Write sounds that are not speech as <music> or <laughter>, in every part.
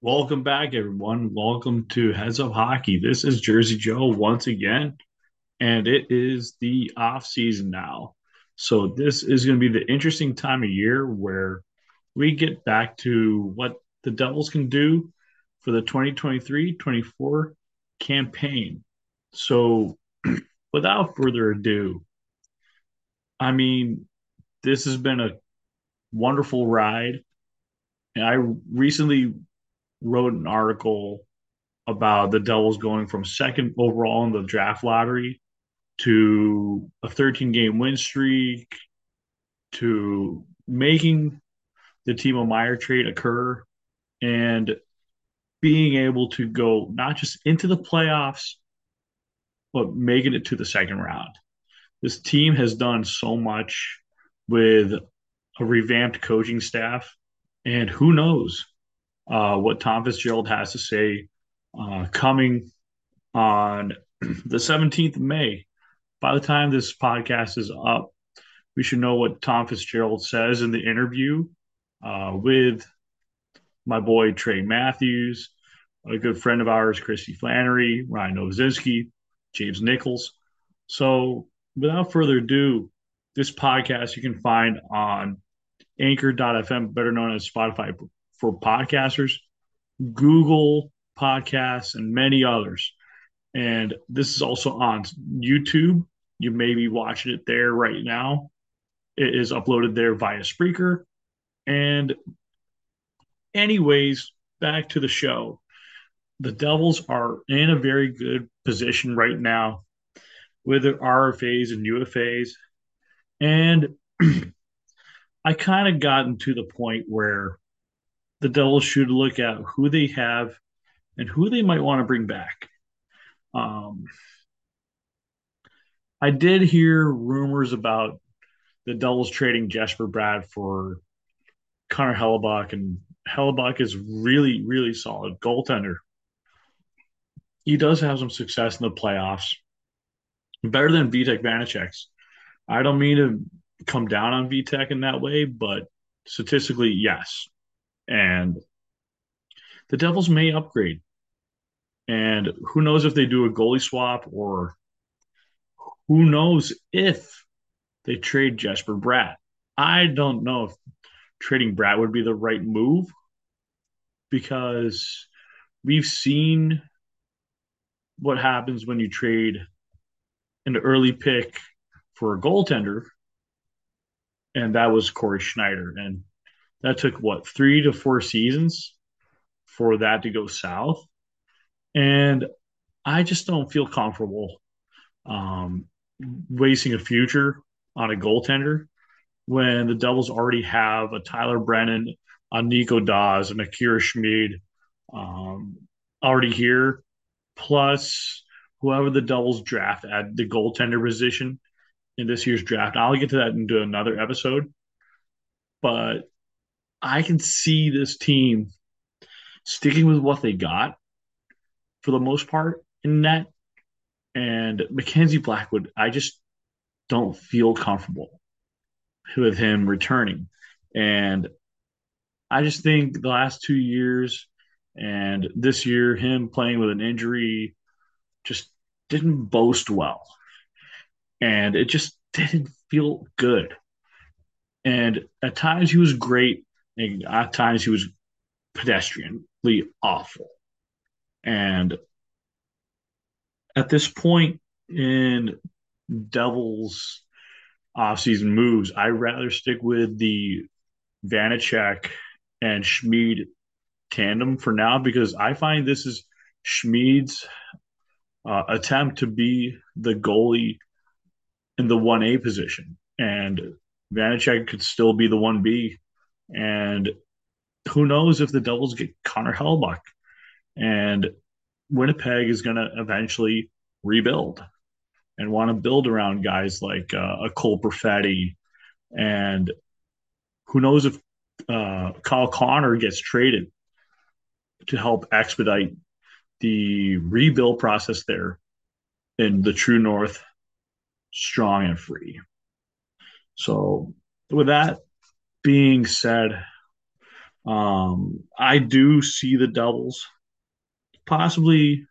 Welcome back, everyone. Welcome to Heads Up Hockey. This is Jersey Joe once again, and it is the off season now. So this is going to be the interesting time of year where we get back to what the Devils can do for the 2023-24 campaign. So <clears throat> without further ado, I mean, this has been a wonderful ride. And I recently wrote an article about the Devils going from second overall in the draft lottery to a 13 game win streak to making the Timo Meier trade occur and being able to go not just into the playoffs, but making it to the second round. This team has done so much with a revamped coaching staff, and who knows uh, what Tom Fitzgerald has to say uh, coming on <clears throat> the 17th of May. By the time this podcast is up, we should know what Tom Fitzgerald says in the interview uh, with my boy Trey Matthews, a good friend of ours, Christy Flannery, Ryan Novozinski, James Nichols. So, without further ado, this podcast you can find on anchor.fm, better known as Spotify for podcasters, Google Podcasts, and many others. And this is also on YouTube. You may be watching it there right now. It is uploaded there via Spreaker. And, anyways, back to the show. The Devils are in a very good position right now with their RFAs and UFAs. And <clears throat> I kind of gotten to the point where the Devils should look at who they have and who they might want to bring back. Um, I did hear rumors about the Devils trading Jesper Bratt for Connor Hellebuyck, and Hellebuyck is really, really solid goaltender. He does have some success in the playoffs, better than Vitek Vanecek's. I don't mean to come down on Vitek in that way, but statistically, yes. And the Devils may upgrade. And who knows if they do a goalie swap or who knows if they trade Jesper Bratt. I don't know if trading Bratt would be the right move because we've seen what happens when you trade an early pick for a goaltender, and that was Cory Schneider. And that took what three to four seasons for that to go south. And I just don't feel comfortable um, wasting a future on a goaltender when the Devils already have a Tyler Brennan, a Nico Daws, and Akira Schmid um, already here, plus whoever the Devils draft at the goaltender position in this year's draft. I'll get to that into another episode. But I can see this team sticking with what they got for the most part in net. And Mackenzie Blackwood, I just don't feel comfortable with him returning. And I just think the last two years and this year, him playing with an injury just didn't boast well. And it just didn't feel good. And at times he was great and at times he was pedestrianly awful. And at this point in Devils offseason moves, I rather stick with the Vanecek and Schmid tandem for now because I find this is Schmid's uh, attempt to be the goalie in the 1A position. And Vanecek could still be the 1B and who knows if the Devils get Connor Hellebuyck and Winnipeg is going to eventually rebuild and want to build around guys like uh, a Cole Perfetti. And who knows if uh, Kyle Connor gets traded to help expedite the rebuild process there in the True North, strong and free. So, with that, being said, Um, I do see the Devils possibly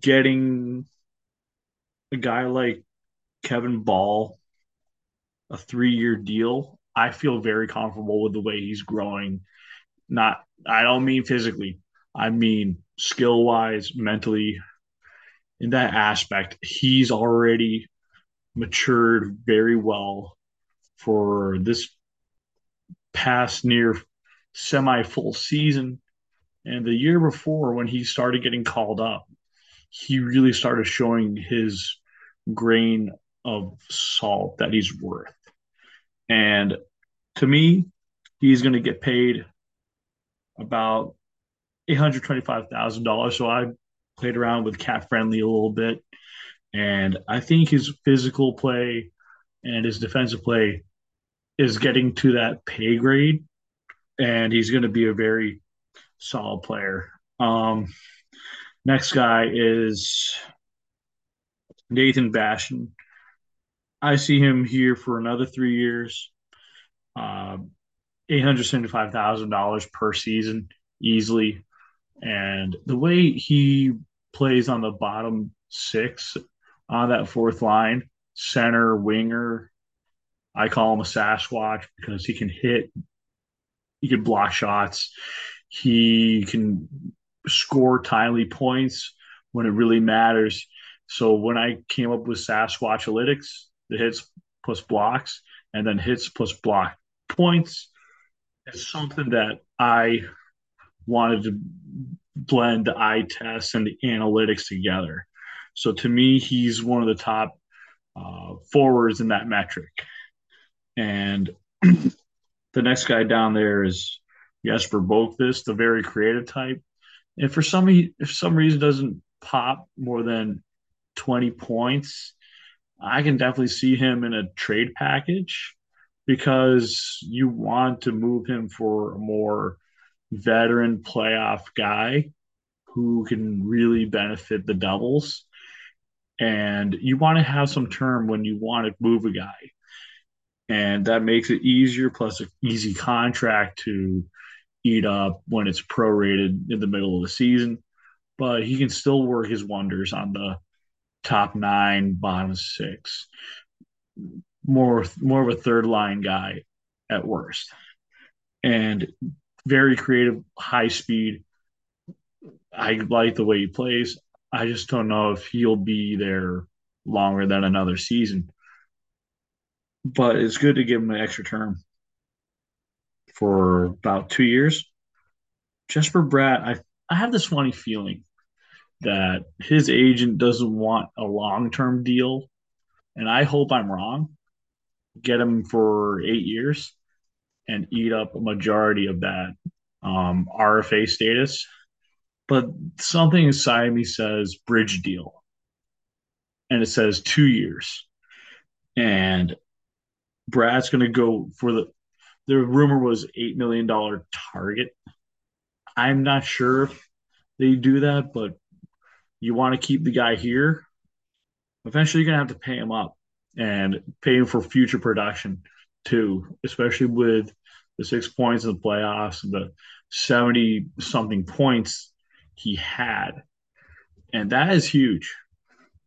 getting a guy like Kevin Bahl a three year deal. I feel very comfortable with the way he's growing. Not, I don't mean physically, I mean skill wise, mentally. In that aspect, he's already matured very well for this past near semi full season. And the year before, when he started getting called up, he really started showing his grain of salt that he's worth. And to me, he's going to get paid about $825,000. So I played around with CapFriendly a little bit. And I think his physical play and his defensive play is getting to that pay grade. And he's going to be a very solid player. Um, next guy is Nathan Bastian. I see him here for another three years. Uh, $875,000 per season easily. And the way he plays on the bottom six on that fourth line, center, winger, I call him a Sasquatch because he can hit, he can block shots, he can score timely points when it really matters. So when I came up with Sasquatch Analytics, the hits plus blocks, and then hits plus block points, it's something that I wanted to blend the eye test and the analytics together. So to me, he's one of the top uh, forwards in that metric. And <clears throat> the next guy down there is Jesper Boqvist, the very creative type. And for some, if some reason doesn't pop more than 20 points, I can definitely see him in a trade package because you want to move him for a more veteran playoff guy who can really benefit the Devils. And you want to have some term when you want to move a guy. And that makes it easier, plus an easy contract to eat up when it's prorated in the middle of the season. But he can still work his wonders on the top nine, bottom six more more of a third line guy at worst, and very creative, high speed. I like the way he plays. I just don't know if he'll be there longer than another season. But it's good to give him an extra term for about two years. Jesper Bratt, I I have this funny feeling that his agent doesn't want a long term deal, and I hope I'm wrong get him for eight years and eat up a majority of that um, RFA status. But something inside me says bridge deal. And it says two years. And Bratt's going to go for the, the rumor was $8 million target. I'm not sure if they do that, but you want to keep the guy here. Eventually, you're going to have to pay him up and pay him for future production too, especially with the six points in the playoffs, the 70 something points he had. And that is huge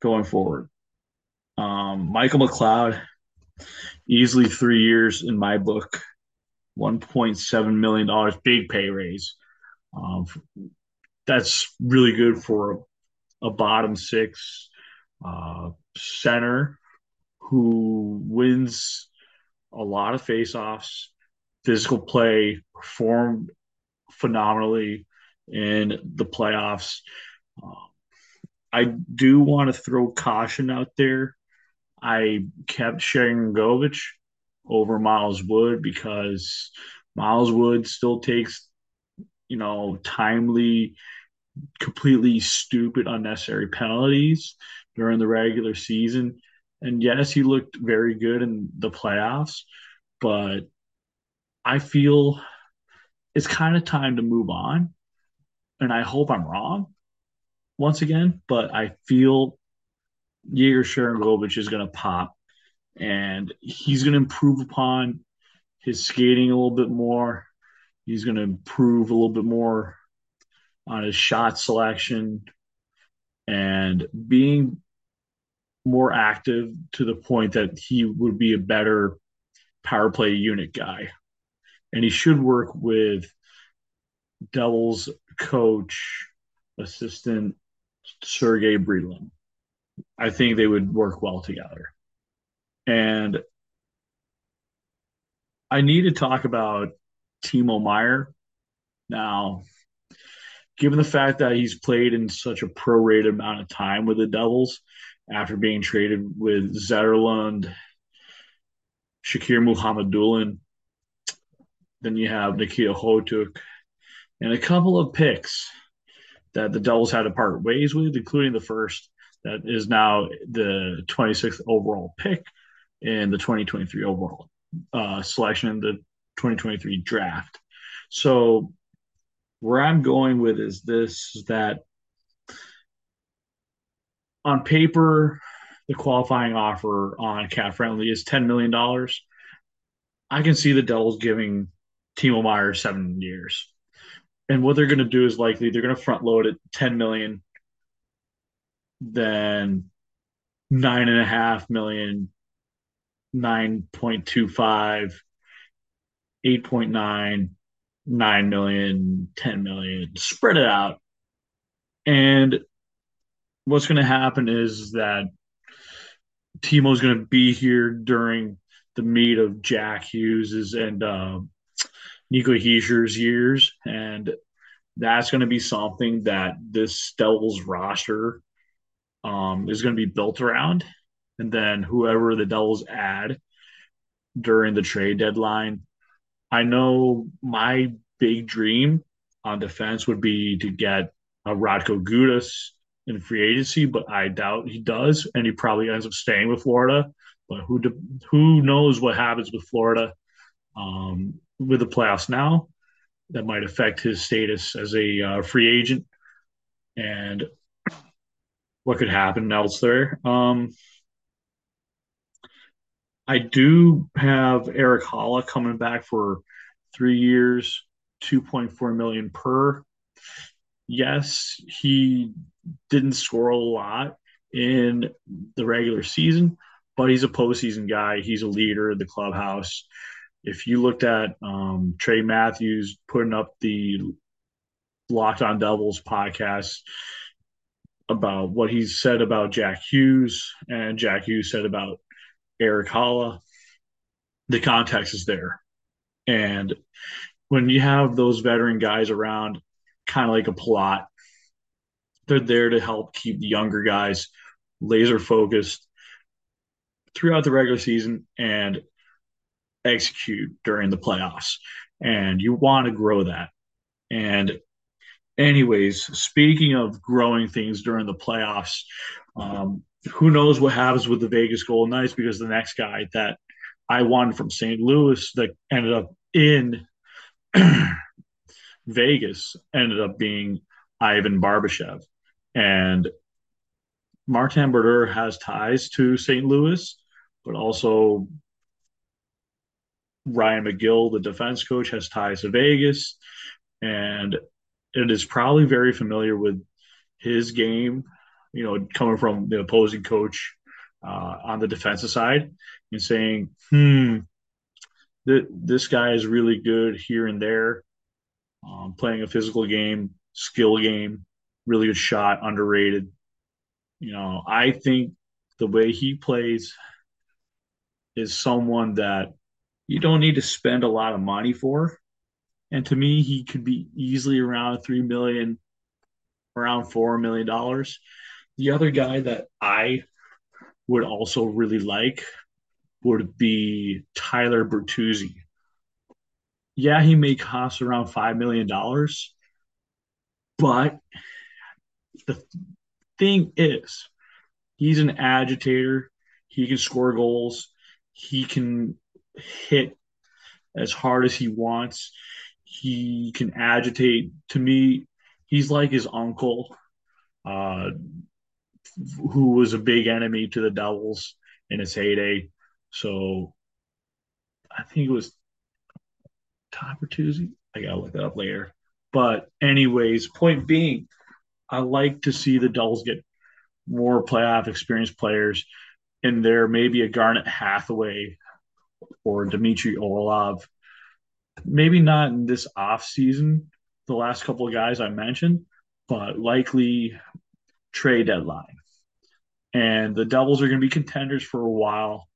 going forward. Um, Michael McLeod, easily three years in my book, $1.7 million, big pay raise. Um, that's really good for a, a bottom six uh, center who wins a lot of faceoffs, physical play, performed phenomenally in the playoffs. Um, I do want to throw caution out there. I kept Sharangovich over Miles Wood because Miles Wood still takes, you know, timely, completely stupid, unnecessary penalties during the regular season. And yes, he looked very good in the playoffs, but I feel it's kind of time to move on. And I hope I'm wrong once again, but I feel Yegor Sharangovich is going to pop and he's going to improve upon his skating a little bit more. He's going to improve a little bit more on his shot selection and being more active to the point that he would be a better power play unit guy. And he should work with Devils coach, assistant Sergey Brylin. I think they would work well together. And I need to talk about Timo Meier. Now, given the fact that he's played in such a prorated amount of time with the Devils after being traded with Zetterlund, Shakir Mukhamadullin, then you have Nikita Okhotiuk, and a couple of picks that the Devils had to part ways with, including the first that is now the 26th overall pick in the 2023 overall uh, selection in the 2023 draft. So where I'm going with is this is that on paper, the qualifying offer on CapFriendly is $10 million. I can see the Devils giving Timo Meier seven years. And what they're going to do is likely they're going to front load it 10 million, then nine and a half million, 9.25, 8.9, 9 million, 10 million, spread it out. And what's going to happen is that Timo's going to be here during the meet of Jack Hughes's and uh, Nico Hischier's years, and that's going to be something that this Devils roster um, is going to be built around. And then whoever the Devils add during the trade deadline I know my big dream on defense would be to get a Radko Gudas in free agency, but I doubt he does, and he probably ends up staying with Florida. But who who knows what happens with Florida um, with the playoffs now? That might affect his status as a uh, free agent, and what could happen else there. Um, I do have Erik Haula coming back for three years, 2.4 million per. Yes, he didn't score a lot in the regular season, but he's a postseason guy. He's a leader of the clubhouse. If you looked at um, Trey Matthews putting up the Locked on Devils podcast about what he said about Jack Hughes and Jack Hughes said about Erik Haula, the context is there. And when you have those veteran guys around, kind of like a plot, they're there to help keep the younger guys laser focused throughout the regular season and execute during the playoffs. And you want to grow that. And, anyways, speaking of growing things during the playoffs, um, who knows what happens with the Vegas Golden Knights because the next guy that I won from St. Louis that ended up in <clears throat> Vegas ended up being Ivan Barbashev. And Martin Brodeur has ties to St. Louis, but also Ryan McGill, the defense coach, has ties to Vegas. And it is probably very familiar with his game you know, coming from the opposing coach uh, on the defensive side and saying, hmm, th- this guy is really good here and there, um, playing a physical game, skill game, really good shot, underrated. You know, I think the way he plays is someone that you don't need to spend a lot of money for. And to me, he could be easily around three million, around four million dollars. The other guy that I would also really like would be Tyler Bertuzzi. Yeah, he may cost around $5 million, but the thing is, he's an agitator. He can score goals. He can hit as hard as he wants. He can agitate. To me, he's like his uncle. Uh, who was a big enemy to the Devils in its heyday. So I think it was Todd. I gotta look that up later. But anyways, point being, I like to see the Devils get more playoff experienced players in there. Maybe a Garnet Hathaway or Dmitry Orlov. Maybe not in this off season, the last couple of guys I mentioned, but likely trade deadline. And the Devils are going to be contenders for a while.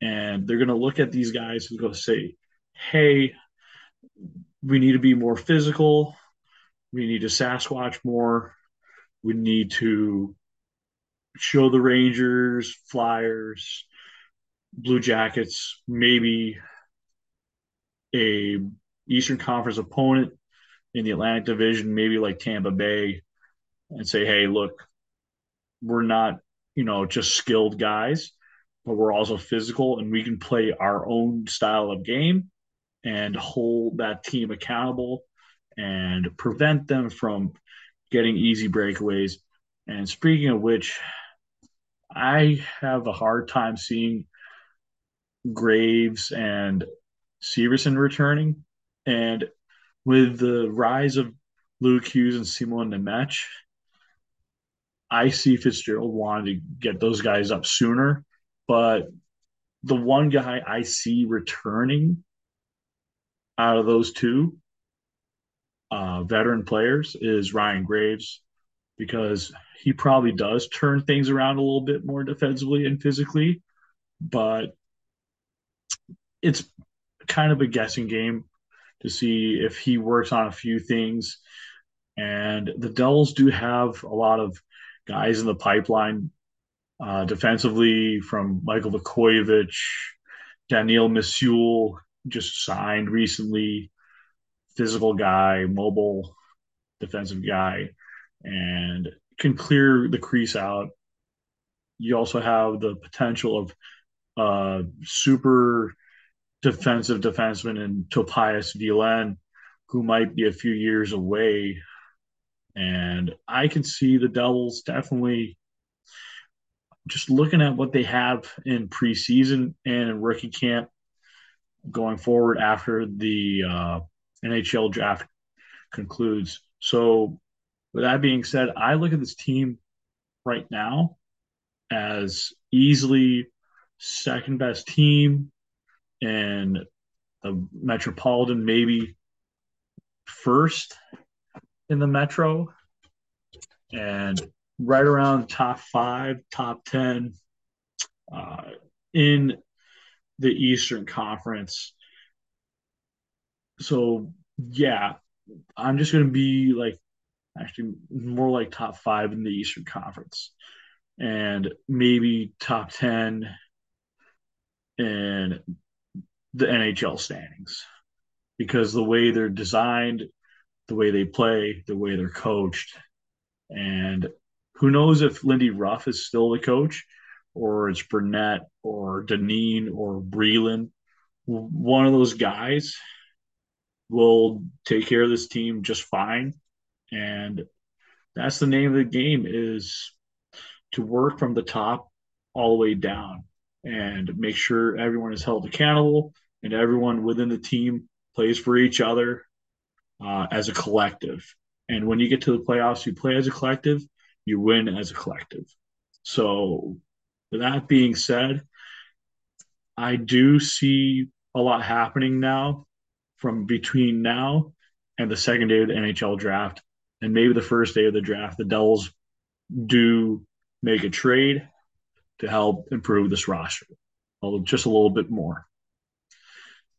And they're going to look at these guys and go say, hey, we need to be more physical. We need to Sasquatch more. We need to show the Rangers, Flyers, Blue Jackets, maybe a Eastern Conference opponent in the Atlantic Division, maybe like Tampa Bay, and say, hey, look, we're not, you know, just skilled guys, but we're also physical and we can play our own style of game and hold that team accountable and prevent them from getting easy breakaways. And speaking of which, I have a hard time seeing Graves and Severson returning. And with the rise of Luke Hughes and Simon Nemec, I see Fitzgerald wanted to get those guys up sooner. But the one guy I see returning out of those two uh, veteran players is Ryan Graves because he probably does turn things around a little bit more defensively and physically, but it's kind of a guessing game to see if he works on a few things. And the Devils do have a lot of guys in the pipeline uh, defensively from Michael Vukojevic, Daniil Misiul, just signed recently, physical guy, mobile defensive guy, and can clear the crease out. You also have the potential of uh, super defensive defenseman in Topias Vilen, who might be a few years away. And I can see the Devils definitely just looking at what they have in preseason and in rookie camp going forward after the uh, NHL draft concludes. So, with that being said, I look at this team right now as easily second best team in the Metropolitan, maybe first in the Metro, and right around top five, top 10 uh, in the Eastern Conference. So yeah, I'm just gonna be like actually more like top five in the Eastern Conference, and maybe top ten in the NHL standings because the way they're designed, the way they play, the way they're coached, and who knows if Lindy Ruff is still the coach or it's Brunette or Dineen or Breland. One of those guys will take care of this team just fine. And that's the name of the game is to work from the top all the way down and make sure everyone is held accountable and everyone within the team plays for each other uh, as a collective. And when you get to the playoffs, you play as a collective, you win as a collective. So that being said, I do see a lot happening now from between now and the second day of the NHL draft, and maybe the first day of the draft. The Devils do make a trade to help improve this roster, just a little bit more.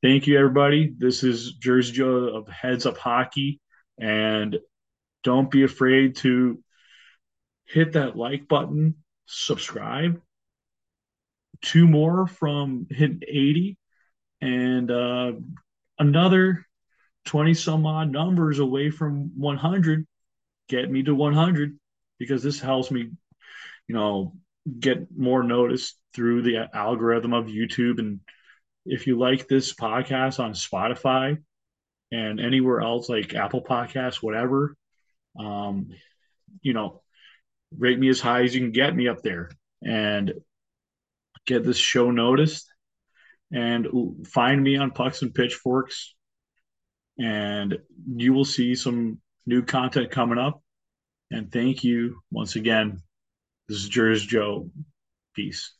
Thank you, everybody. This is Jersey Joe of Heads Up Hockey, and don't be afraid to hit that like button, subscribe, two more from hitting 80 and uh, another 20 some odd numbers away from 100 get me to 100 because this helps me you know get more notice through the algorithm of youtube and if you like this podcast on spotify and anywhere else like apple podcasts whatever um you know rate me as high as you can get me up there and get this show noticed and find me on Pucks and Pitchforks and you will see some new content coming up. And thank you once again. This is Jers Joe. Peace.